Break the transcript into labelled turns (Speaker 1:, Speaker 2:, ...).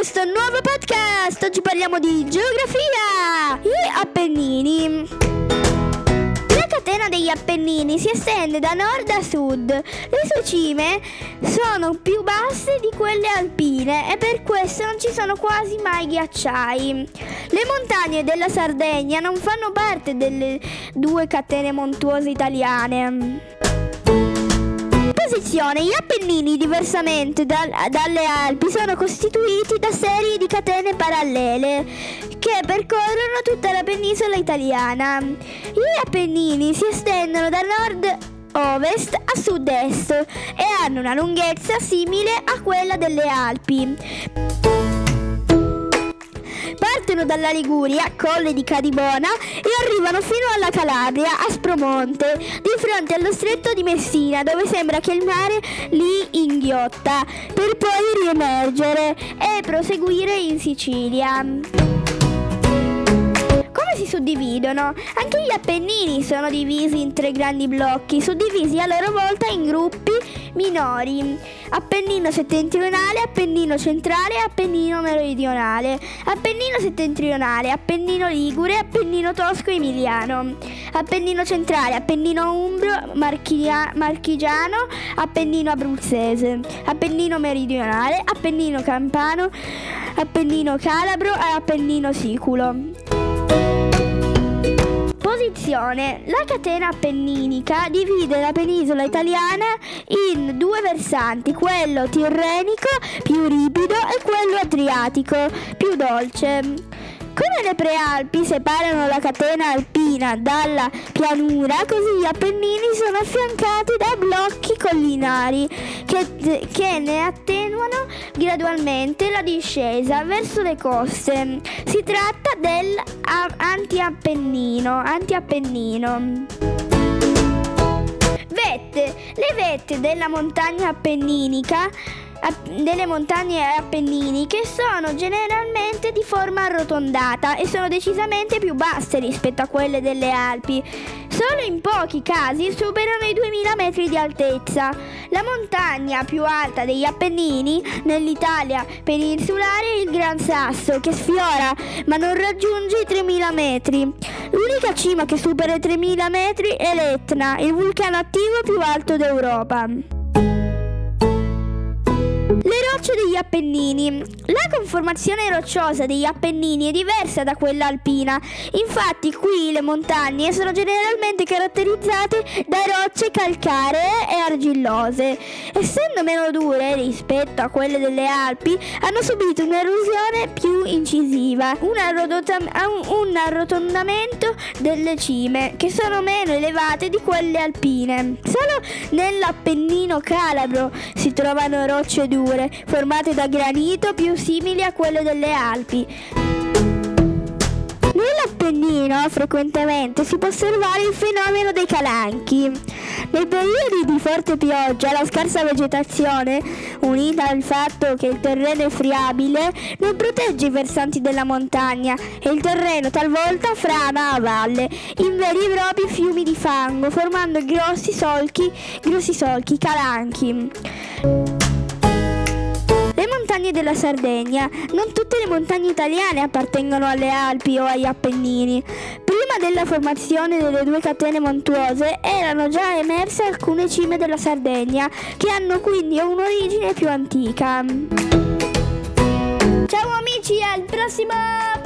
Speaker 1: questo nuovo podcast. Oggi parliamo di geografia. Gli Appennini. La catena degli Appennini si estende da nord a sud. Le sue cime sono più basse di quelle alpine e per questo non ci sono quasi mai ghiacciai. Le montagne della Sardegna non fanno parte delle due catene montuose italiane posizione, gli Appennini, diversamente dal, dalle Alpi, sono costituiti da serie di catene parallele che percorrono tutta la penisola italiana. Gli Appennini si estendono da nord ovest a sud-est e hanno una lunghezza simile a quella delle Alpi partono dalla Liguria, Colle di Cadibona e arrivano fino alla Calabria, a Spromonte, di fronte allo stretto di Messina, dove sembra che il mare li inghiotta, per poi riemergere e proseguire in Sicilia si suddividono. Anche gli Appennini sono divisi in tre grandi blocchi, suddivisi a loro volta in gruppi minori. Appennino settentrionale, Appennino centrale Appennino meridionale. Appennino settentrionale, Appennino ligure, Appennino tosco emiliano. Appennino centrale, Appennino umbro, Marchia, marchigiano, Appennino abruzzese. Appennino meridionale, Appennino campano, Appennino calabro e Appennino siculo. Posizione. La catena appenninica divide la penisola italiana in due versanti, quello tirrenico più ripido e quello adriatico più dolce. Come le prealpi separano la catena alpina dalla pianura, così gli Appennini sono affiancati da blocchi collinari che, che ne attenuano gradualmente la discesa verso le coste. Si tratta dell'antiappennino. Antiappennino. Vette. Le vette della montagna appenninica delle montagne appenniniche sono generalmente di forma arrotondata e sono decisamente più basse rispetto a quelle delle Alpi. Solo in pochi casi superano i 2000 metri di altezza. La montagna più alta degli Appennini nell'Italia peninsulare è il Gran Sasso che sfiora ma non raggiunge i 3000 metri. L'unica cima che supera i 3000 metri è l'Etna, il vulcano attivo più alto d'Europa. Le rocce degli Appennini. La conformazione rocciosa degli Appennini è diversa da quella alpina. Infatti qui le montagne sono generalmente caratterizzate da rocce calcaree e argillose. Essendo meno dure rispetto a quelle delle Alpi, hanno subito un'erosione più incisiva, un, un arrotondamento delle cime, che sono meno elevate di quelle alpine. Solo nell'Appennino calabro si trovano rocce dure dure, formate da granito più simili a quelle delle Alpi. Nell'Appennino frequentemente si può osservare il fenomeno dei calanchi. Nei periodi di forte pioggia la scarsa vegetazione, unita al fatto che il terreno è friabile, non protegge i versanti della montagna e il terreno talvolta frana a valle in veri e propri fiumi di fango, formando grossi solchi, grossi solchi calanchi montagne della Sardegna. Non tutte le montagne italiane appartengono alle Alpi o agli Appennini. Prima della formazione delle due catene montuose erano già emerse alcune cime della Sardegna, che hanno quindi un'origine più antica. Ciao amici, al prossimo!